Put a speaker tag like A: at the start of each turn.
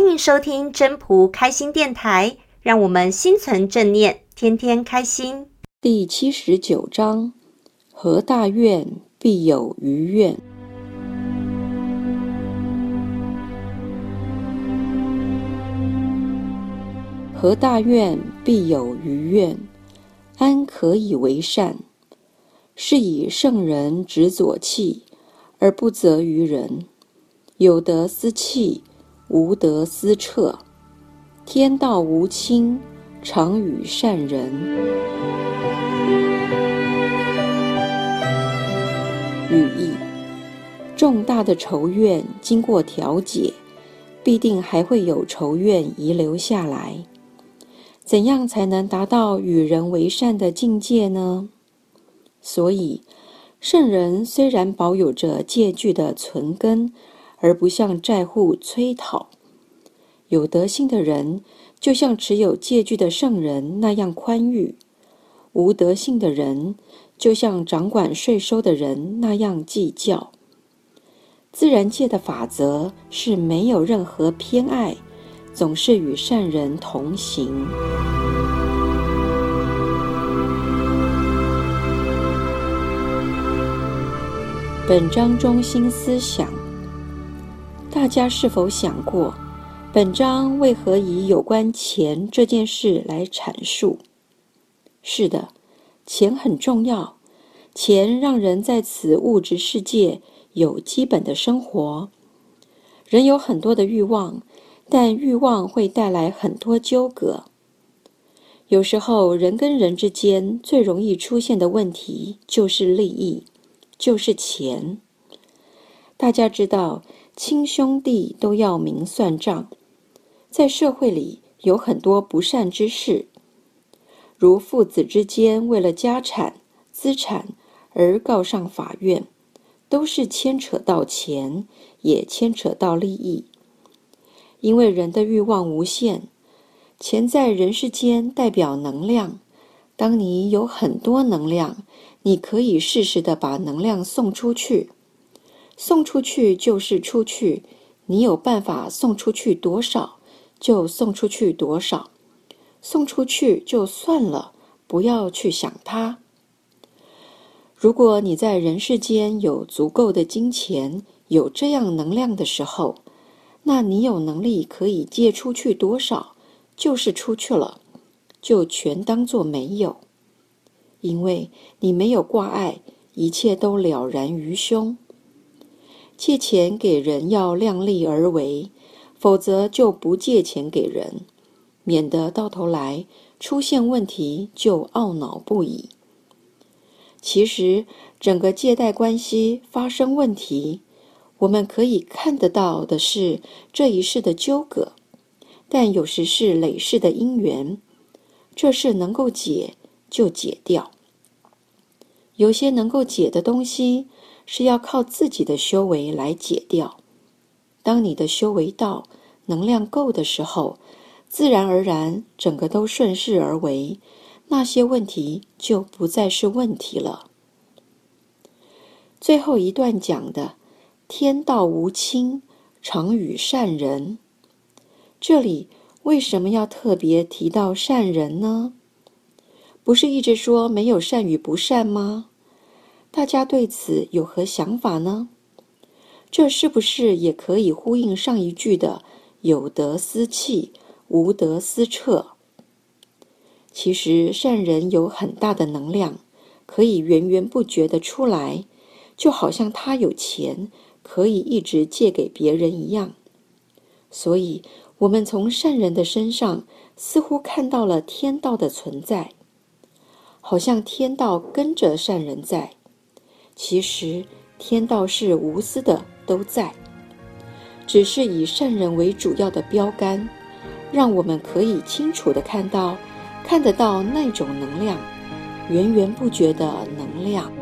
A: 欢迎收听真仆开心电台，让我们心存正念，天天开心。
B: 第七十九章：和大愿必有余愿。和大愿必有余愿，安可以为善？是以圣人执左契，而不责于人。有德思气，无德思彻。天道无亲，常与善人。语义：重大的仇怨经过调解，必定还会有仇怨遗留下来。怎样才能达到与人为善的境界呢？所以，圣人虽然保有着戒惧的存根，而不向债户催讨。有德性的人，就像持有戒惧的圣人那样宽裕；无德性的人，就像掌管税收的人那样计较。自然界的法则是没有任何偏爱，总是与善人同行。本章中心思想：大家是否想过，本章为何以有关钱这件事来阐述？是的，钱很重要，钱让人在此物质世界有基本的生活。人有很多的欲望，但欲望会带来很多纠葛。有时候，人跟人之间最容易出现的问题就是利益。就是钱。大家知道，亲兄弟都要明算账，在社会里有很多不善之事，如父子之间为了家产、资产而告上法院，都是牵扯到钱，也牵扯到利益。因为人的欲望无限，钱在人世间代表能量。当你有很多能量，你可以适时的把能量送出去，送出去就是出去，你有办法送出去多少，就送出去多少，送出去就算了，不要去想它。如果你在人世间有足够的金钱，有这样能量的时候，那你有能力可以借出去多少，就是出去了。就全当做没有，因为你没有挂碍，一切都了然于胸。借钱给人要量力而为，否则就不借钱给人，免得到头来出现问题就懊恼不已。其实，整个借贷关系发生问题，我们可以看得到的是这一世的纠葛，但有时是累世的因缘。这事能够解就解掉，有些能够解的东西是要靠自己的修为来解掉。当你的修为到，能量够的时候，自然而然整个都顺势而为，那些问题就不再是问题了。最后一段讲的“天道无亲，常与善人”，这里。为什么要特别提到善人呢？不是一直说没有善与不善吗？大家对此有何想法呢？这是不是也可以呼应上一句的“有德思弃，无德思彻”？其实善人有很大的能量，可以源源不绝地出来，就好像他有钱，可以一直借给别人一样。所以。我们从善人的身上似乎看到了天道的存在，好像天道跟着善人在。其实天道是无私的，都在，只是以善人为主要的标杆，让我们可以清楚的看到，看得到那种能量，源源不绝的能量。